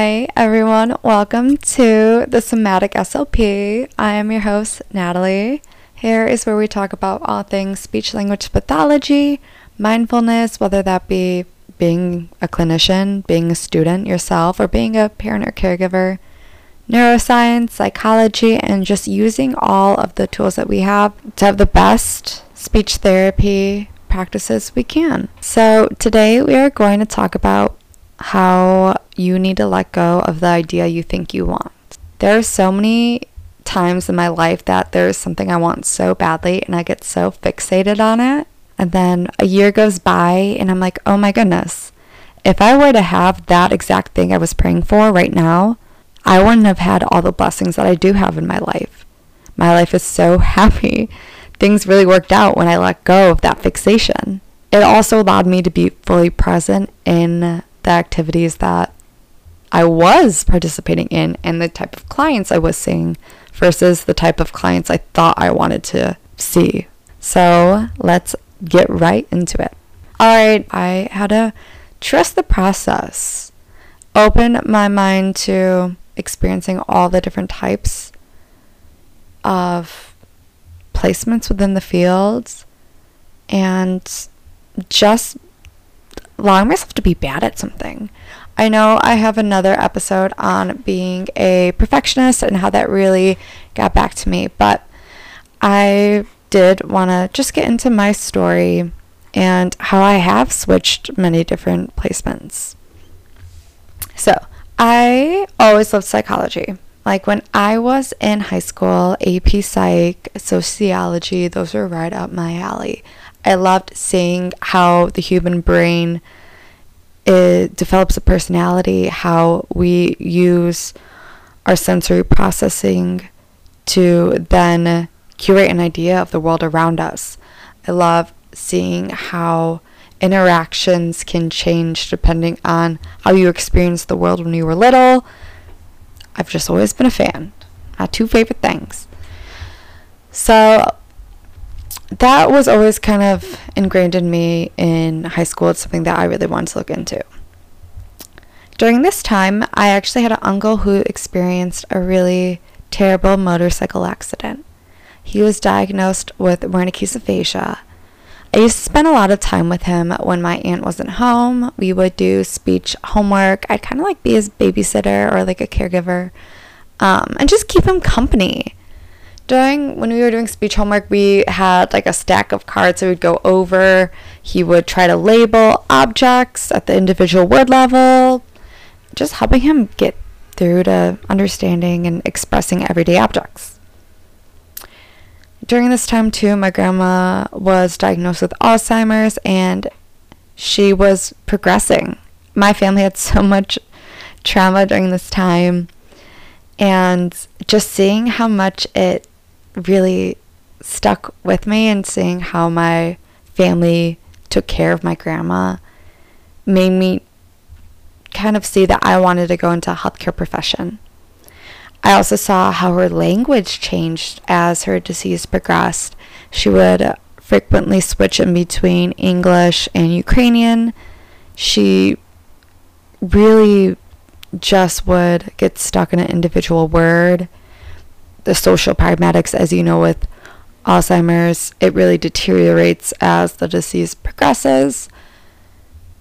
Hi, everyone. Welcome to the Somatic SLP. I am your host, Natalie. Here is where we talk about all things speech language pathology, mindfulness, whether that be being a clinician, being a student yourself, or being a parent or caregiver, neuroscience, psychology, and just using all of the tools that we have to have the best speech therapy practices we can. So, today we are going to talk about how you need to let go of the idea you think you want. There are so many times in my life that there's something I want so badly and I get so fixated on it. And then a year goes by and I'm like, oh my goodness, if I were to have that exact thing I was praying for right now, I wouldn't have had all the blessings that I do have in my life. My life is so happy. Things really worked out when I let go of that fixation. It also allowed me to be fully present in the activities that I was participating in and the type of clients I was seeing versus the type of clients I thought I wanted to see. So let's get right into it. All right, I had to trust the process, open my mind to experiencing all the different types of placements within the fields and just allowing myself to be bad at something. I know I have another episode on being a perfectionist and how that really got back to me, but I did want to just get into my story and how I have switched many different placements. So, I always loved psychology. Like when I was in high school, AP Psych, sociology, those were right up my alley. I loved seeing how the human brain it develops a personality, how we use our sensory processing to then curate an idea of the world around us. I love seeing how interactions can change depending on how you experienced the world when you were little. I've just always been a fan. My two favorite things. So that was always kind of ingrained in me in high school. It's something that I really wanted to look into. During this time, I actually had an uncle who experienced a really terrible motorcycle accident. He was diagnosed with Wernicke's aphasia. I used to spend a lot of time with him when my aunt wasn't home. We would do speech homework. I'd kind of like be his babysitter or like a caregiver um, and just keep him company when we were doing speech homework, we had like a stack of cards that we'd go over. He would try to label objects at the individual word level, just helping him get through to understanding and expressing everyday objects. During this time, too, my grandma was diagnosed with Alzheimer's and she was progressing. My family had so much trauma during this time, and just seeing how much it really stuck with me and seeing how my family took care of my grandma made me kind of see that I wanted to go into a healthcare profession. I also saw how her language changed as her disease progressed. She would frequently switch in between English and Ukrainian. She really just would get stuck in an individual word the social pragmatics, as you know, with Alzheimer's, it really deteriorates as the disease progresses.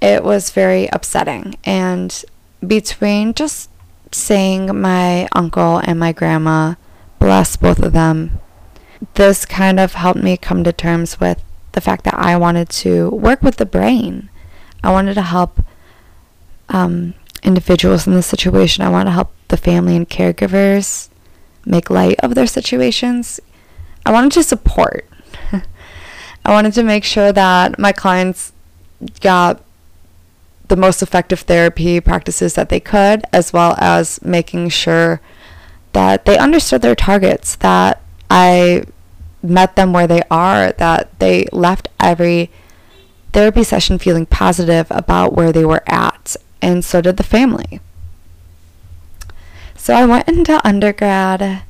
It was very upsetting. And between just seeing my uncle and my grandma, bless both of them, this kind of helped me come to terms with the fact that I wanted to work with the brain. I wanted to help um, individuals in this situation. I wanted to help the family and caregivers make light of their situations. I wanted to support. I wanted to make sure that my clients got the most effective therapy practices that they could, as well as making sure that they understood their targets, that I met them where they are, that they left every therapy session feeling positive about where they were at, and so did the family. So I went into undergrad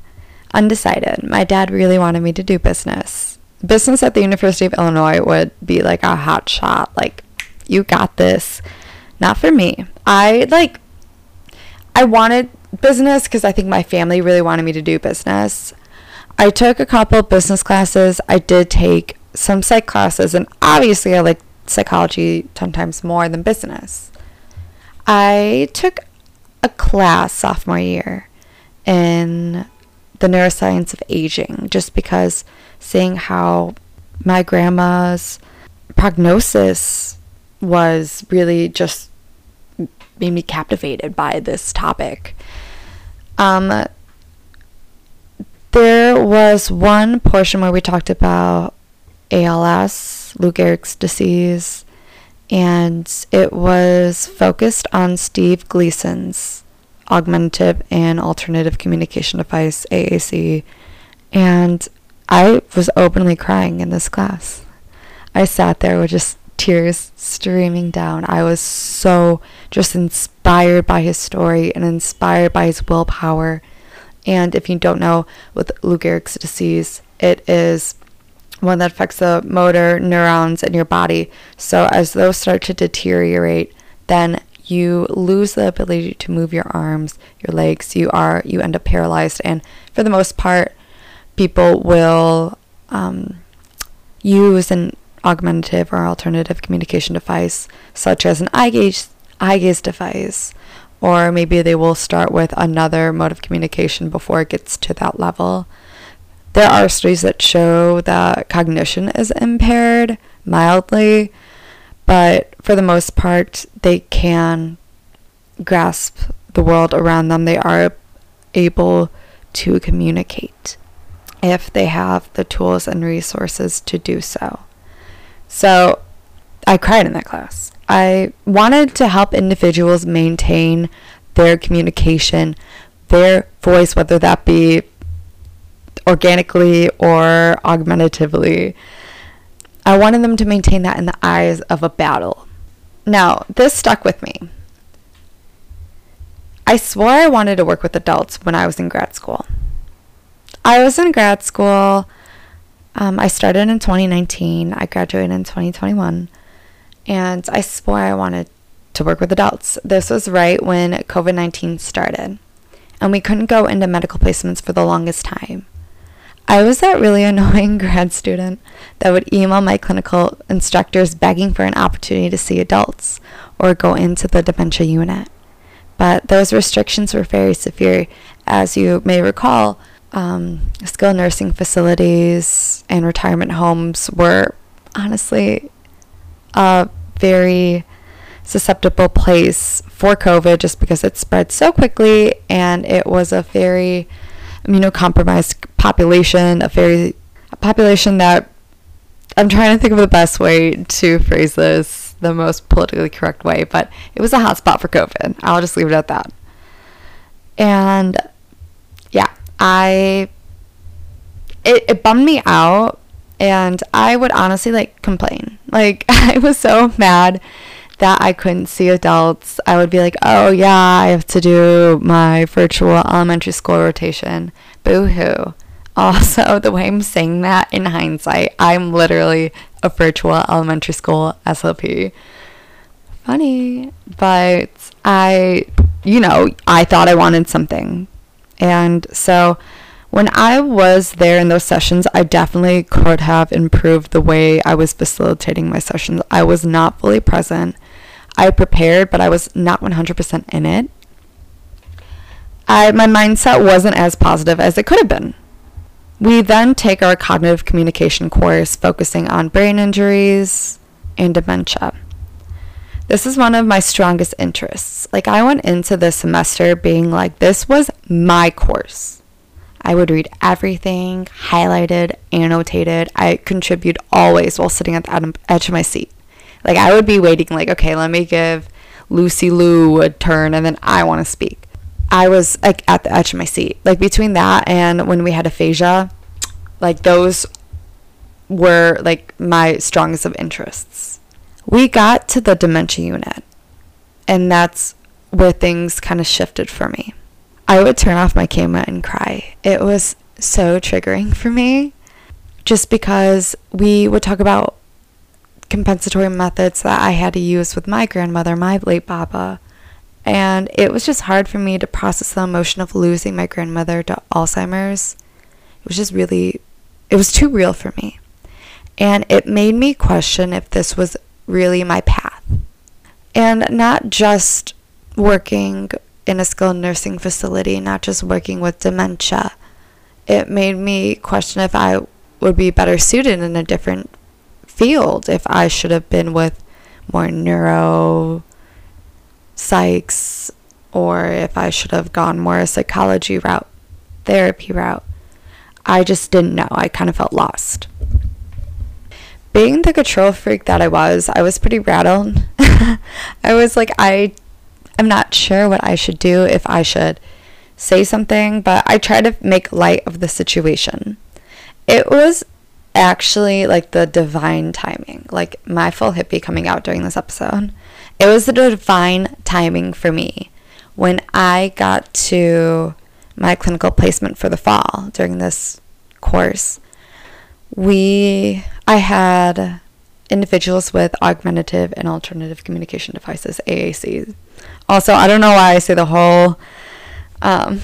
undecided. My dad really wanted me to do business. Business at the University of Illinois would be like a hot shot. Like, you got this. Not for me. I like, I wanted business because I think my family really wanted me to do business. I took a couple business classes. I did take some psych classes, and obviously, I like psychology 10 times more than business. I took a class sophomore year in the neuroscience of aging just because seeing how my grandma's prognosis was really just made me captivated by this topic. Um, there was one portion where we talked about ALS, Lou Gehrig's disease, and it was focused on Steve Gleason's augmentative and alternative communication device, AAC, and I was openly crying in this class. I sat there with just tears streaming down. I was so just inspired by his story and inspired by his willpower. And if you don't know, with Lou Gehrig's disease, it is one that affects the motor neurons in your body. So as those start to deteriorate, then you lose the ability to move your arms, your legs. You are you end up paralyzed, and for the most part, people will um, use an augmentative or alternative communication device, such as an eye gaze, eye gaze device, or maybe they will start with another mode of communication before it gets to that level. There are studies that show that cognition is impaired mildly, but for the most part, they can grasp the world around them. They are able to communicate if they have the tools and resources to do so. So I cried in that class. I wanted to help individuals maintain their communication, their voice, whether that be organically or augmentatively. I wanted them to maintain that in the eyes of a battle. Now, this stuck with me. I swore I wanted to work with adults when I was in grad school. I was in grad school. Um, I started in 2019. I graduated in 2021. And I swore I wanted to work with adults. This was right when COVID 19 started. And we couldn't go into medical placements for the longest time. I was that really annoying grad student that would email my clinical instructors begging for an opportunity to see adults or go into the dementia unit. But those restrictions were very severe. As you may recall, um, skilled nursing facilities and retirement homes were honestly a very susceptible place for COVID just because it spread so quickly and it was a very immunocompromised population, a very a population that I'm trying to think of the best way to phrase this the most politically correct way, but it was a hotspot for COVID. I'll just leave it at that. And yeah, I it, it bummed me out and I would honestly like complain. Like I was so mad that I couldn't see adults. I would be like, "Oh yeah, I have to do my virtual elementary school rotation." Boo hoo. Also, the way I'm saying that in hindsight, I'm literally a virtual elementary school SLP. Funny, but I, you know, I thought I wanted something and so when I was there in those sessions, I definitely could have improved the way I was facilitating my sessions. I was not fully present. I prepared, but I was not 100% in it. I, my mindset wasn't as positive as it could have been. We then take our cognitive communication course focusing on brain injuries and dementia. This is one of my strongest interests. Like, I went into this semester being like, this was my course. I would read everything, highlighted, annotated. I contribute always while sitting at the edge of my seat. Like, I would be waiting, like, okay, let me give Lucy Lou a turn and then I want to speak. I was like at the edge of my seat. Like, between that and when we had aphasia, like, those were like my strongest of interests we got to the dementia unit, and that's where things kind of shifted for me. I would turn off my camera and cry. It was so triggering for me just because we would talk about compensatory methods that I had to use with my grandmother, my late Baba, And it was just hard for me to process the emotion of losing my grandmother to Alzheimer's. It was just really, it was too real for me. And it made me question if this was really my path. And not just working in a skilled nursing facility, not just working with dementia. It made me question if I would be better suited in a different field, if I should have been with more neuro psychs, or if I should have gone more a psychology route, therapy route. I just didn't know. I kind of felt lost. Being the control freak that I was, I was pretty rattled. I was like, I I'm not sure what I should do if I should say something, but I try to make light of the situation. It was actually like the divine timing, like my full hippie coming out during this episode. It was the divine timing for me when I got to my clinical placement for the fall during this course. We, I had individuals with augmentative and alternative communication devices, AAC. Also, I don't know why I say the whole um,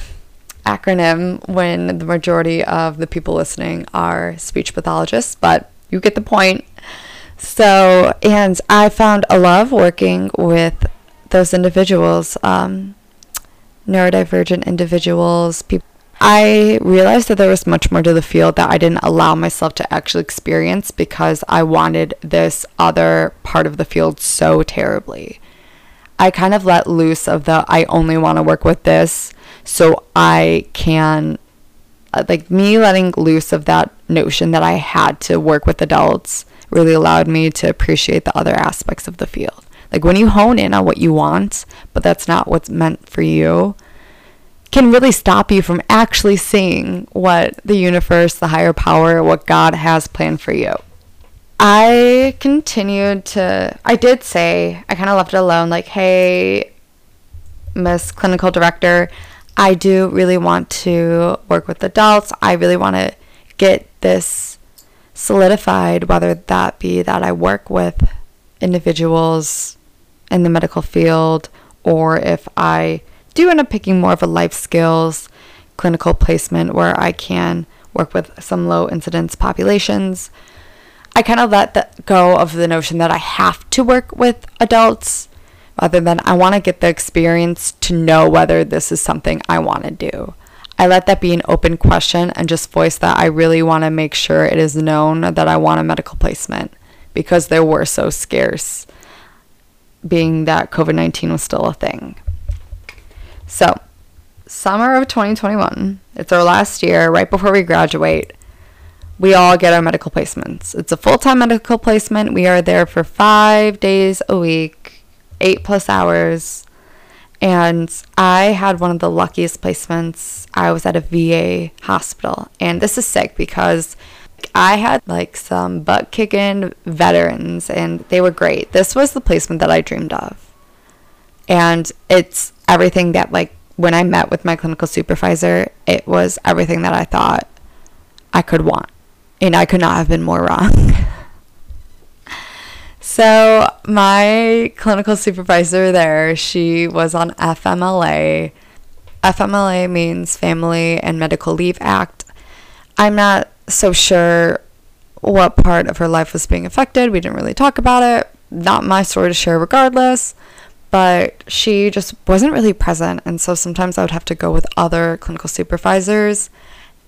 acronym when the majority of the people listening are speech pathologists, but you get the point. So, and I found a love working with those individuals, um, neurodivergent individuals, people I realized that there was much more to the field that I didn't allow myself to actually experience because I wanted this other part of the field so terribly. I kind of let loose of the I only want to work with this so I can uh, like me letting loose of that notion that I had to work with adults really allowed me to appreciate the other aspects of the field. Like when you hone in on what you want, but that's not what's meant for you, can really stop you from actually seeing what the universe, the higher power, what God has planned for you. I continued to, I did say, I kind of left it alone, like, hey, Miss Clinical Director, I do really want to work with adults. I really want to get this solidified, whether that be that I work with individuals in the medical field or if I do end up picking more of a life skills clinical placement where I can work with some low incidence populations. I kind of let that go of the notion that I have to work with adults rather than I want to get the experience to know whether this is something I want to do. I let that be an open question and just voice that I really want to make sure it is known that I want a medical placement because they were so scarce, being that COVID 19 was still a thing. So, summer of 2021, it's our last year, right before we graduate. We all get our medical placements. It's a full time medical placement. We are there for five days a week, eight plus hours. And I had one of the luckiest placements. I was at a VA hospital. And this is sick because I had like some butt kicking veterans and they were great. This was the placement that I dreamed of. And it's everything that like when I met with my clinical supervisor, it was everything that I thought I could want. And I could not have been more wrong. so, my clinical supervisor there, she was on FMLA. FMLA means Family and Medical Leave Act. I'm not so sure what part of her life was being affected. We didn't really talk about it. Not my story to share, regardless but she just wasn't really present. And so sometimes I would have to go with other clinical supervisors.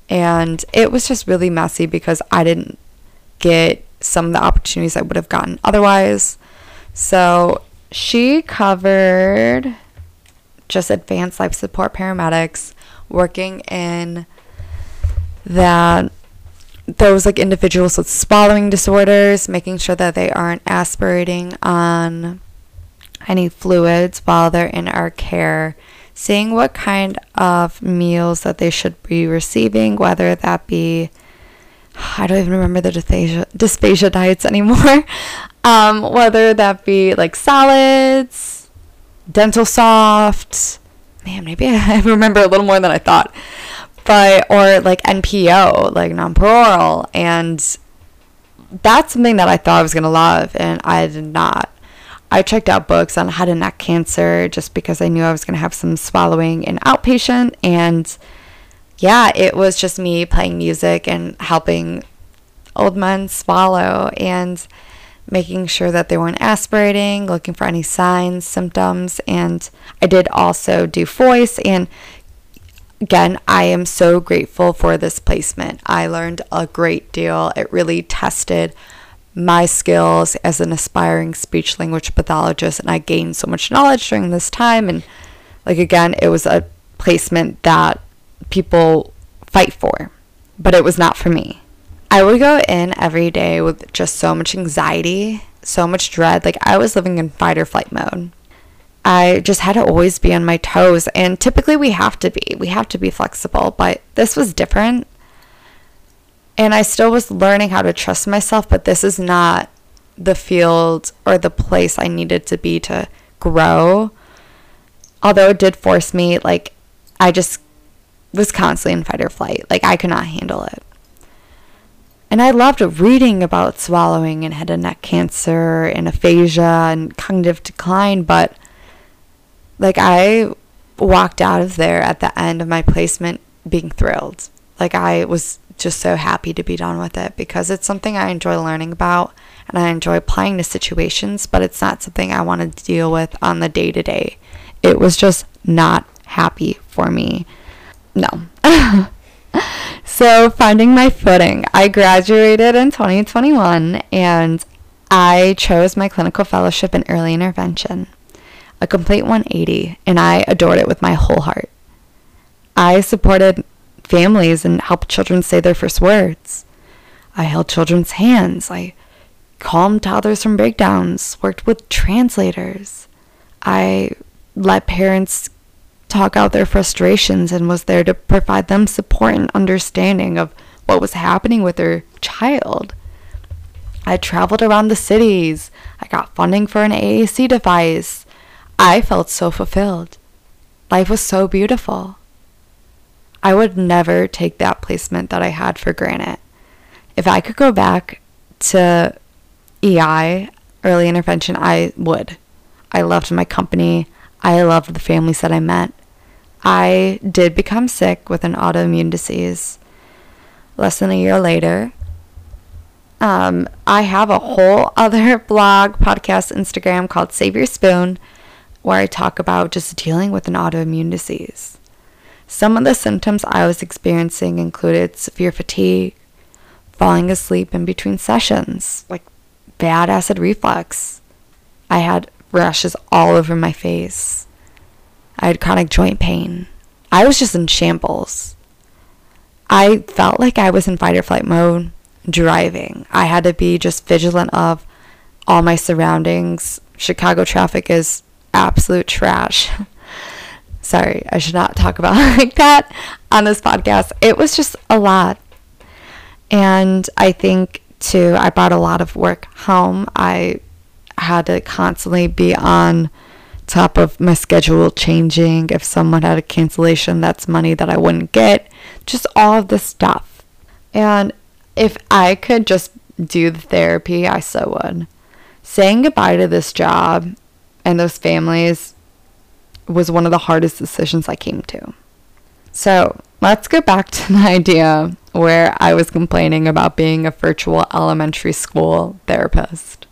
And it was just really messy because I didn't get some of the opportunities I would have gotten otherwise. So she covered just advanced life support paramedics working in that those like individuals with swallowing disorders, making sure that they aren't aspirating on any fluids while they're in our care, seeing what kind of meals that they should be receiving, whether that be I don't even remember the dysphagia, dysphagia diets anymore. um, whether that be like salads, dental soft, man, maybe I remember a little more than I thought. But or like NPO, like non-parenteral, and that's something that I thought I was gonna love, and I did not. I checked out books on head and neck cancer just because I knew I was going to have some swallowing in outpatient. And yeah, it was just me playing music and helping old men swallow and making sure that they weren't aspirating, looking for any signs, symptoms. And I did also do voice. And again, I am so grateful for this placement. I learned a great deal. It really tested my skills as an aspiring speech language pathologist and I gained so much knowledge during this time and like again it was a placement that people fight for but it was not for me. I would go in every day with just so much anxiety, so much dread like I was living in fight or flight mode. I just had to always be on my toes and typically we have to be. We have to be flexible, but this was different and I still was learning how to trust myself, but this is not the field or the place I needed to be to grow. Although it did force me, like, I just was constantly in fight or flight. Like, I could not handle it. And I loved reading about swallowing and head and neck cancer and aphasia and cognitive decline, but like, I walked out of there at the end of my placement being thrilled. Like, I was just so happy to be done with it because it's something I enjoy learning about and I enjoy applying to situations, but it's not something I want to deal with on the day to day. It was just not happy for me. No. so, finding my footing. I graduated in 2021 and I chose my clinical fellowship in early intervention, a complete 180, and I adored it with my whole heart. I supported families and helped children say their first words. I held children's hands. I calmed toddlers from breakdowns, worked with translators. I let parents talk out their frustrations and was there to provide them support and understanding of what was happening with their child. I traveled around the cities. I got funding for an AAC device. I felt so fulfilled. Life was so beautiful. I would never take that placement that I had for granted. If I could go back to EI, early intervention, I would. I loved my company. I loved the families that I met. I did become sick with an autoimmune disease less than a year later. Um, I have a whole other blog, podcast, Instagram called Save Your Spoon, where I talk about just dealing with an autoimmune disease. Some of the symptoms I was experiencing included severe fatigue, falling asleep in between sessions, like bad acid reflux. I had rashes all over my face. I had chronic joint pain. I was just in shambles. I felt like I was in fight or flight mode driving. I had to be just vigilant of all my surroundings. Chicago traffic is absolute trash. Sorry, I should not talk about like that on this podcast. It was just a lot. And I think too, I brought a lot of work home. I had to constantly be on top of my schedule changing. If someone had a cancellation, that's money that I wouldn't get. Just all of this stuff. And if I could just do the therapy, I so would. Saying goodbye to this job and those families was one of the hardest decisions I came to. So let's go back to the idea where I was complaining about being a virtual elementary school therapist.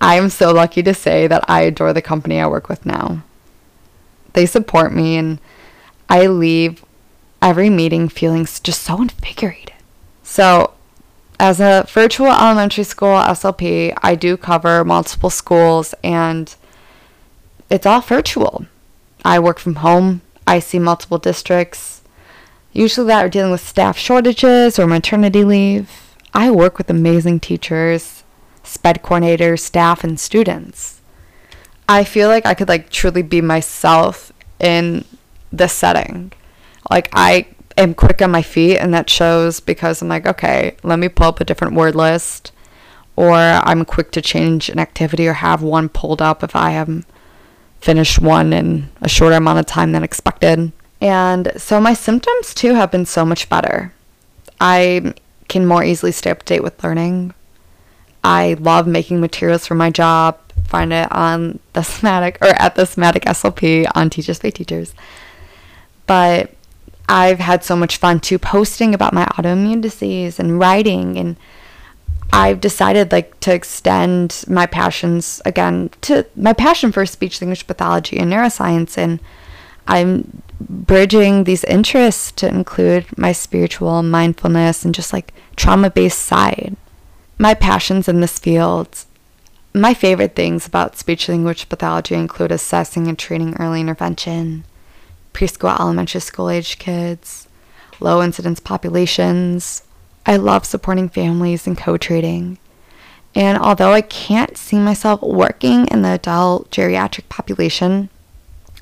I am so lucky to say that I adore the company I work with now. They support me, and I leave every meeting feeling just so invigorated. So, as a virtual elementary school SLP, I do cover multiple schools and it's all virtual. I work from home. I see multiple districts. Usually that are dealing with staff shortages or maternity leave. I work with amazing teachers, SPED coordinators, staff, and students. I feel like I could like truly be myself in this setting. Like I am quick on my feet and that shows because I'm like, okay, let me pull up a different word list or I'm quick to change an activity or have one pulled up if I am finished one in a shorter amount of time than expected. And so my symptoms too have been so much better. I can more easily stay up to date with learning. I love making materials for my job, find it on the somatic or at the somatic SLP on Teachers Pay Teachers. But I've had so much fun too posting about my autoimmune disease and writing and I've decided like to extend my passions again to my passion for speech language pathology and neuroscience and I'm bridging these interests to include my spiritual mindfulness and just like trauma based side. My passions in this field, my favorite things about speech language pathology include assessing and treating early intervention, preschool, elementary school age kids, low incidence populations. I love supporting families and co treating. And although I can't see myself working in the adult geriatric population,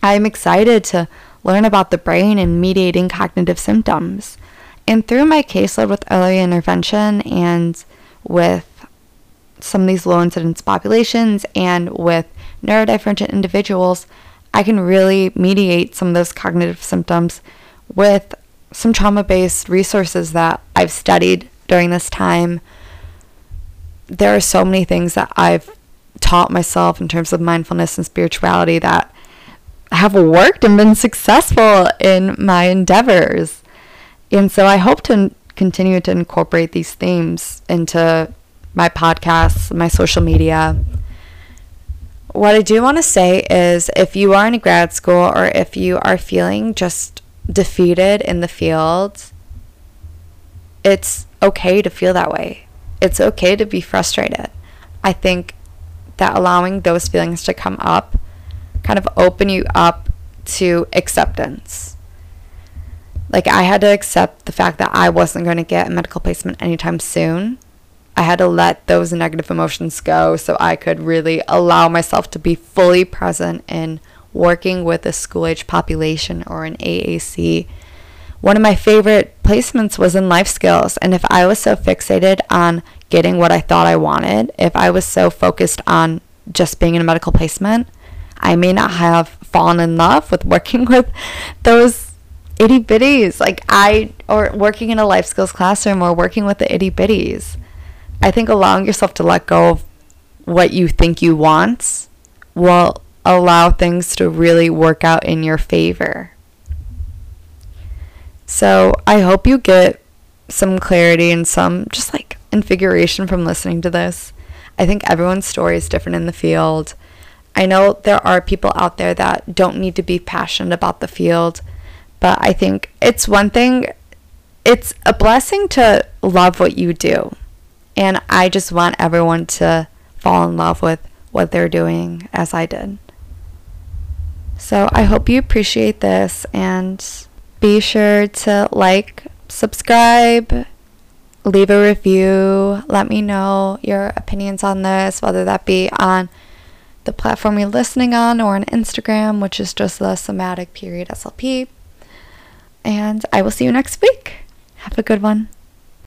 I'm excited to learn about the brain and mediating cognitive symptoms. And through my caseload with early intervention and with some of these low incidence populations and with neurodivergent individuals, I can really mediate some of those cognitive symptoms with some trauma based resources that I've studied during this time. There are so many things that I've taught myself in terms of mindfulness and spirituality that have worked and been successful in my endeavors. And so I hope to continue to incorporate these themes into my podcasts, my social media, what I do want to say is if you are in a grad school or if you are feeling just defeated in the field, it's okay to feel that way. It's okay to be frustrated. I think that allowing those feelings to come up kind of open you up to acceptance. Like I had to accept the fact that I wasn't going to get a medical placement anytime soon I had to let those negative emotions go so I could really allow myself to be fully present in working with a school age population or an AAC. One of my favorite placements was in life skills, and if I was so fixated on getting what I thought I wanted, if I was so focused on just being in a medical placement, I may not have fallen in love with working with those itty bitties like I or working in a life skills classroom or working with the itty bitties. I think allowing yourself to let go of what you think you want will allow things to really work out in your favor. So I hope you get some clarity and some just like invigoration from listening to this. I think everyone's story is different in the field. I know there are people out there that don't need to be passionate about the field, but I think it's one thing, it's a blessing to love what you do. And I just want everyone to fall in love with what they're doing as I did. So I hope you appreciate this and be sure to like, subscribe, leave a review. Let me know your opinions on this, whether that be on the platform you're listening on or on Instagram, which is just the somatic period SLP. And I will see you next week. Have a good one.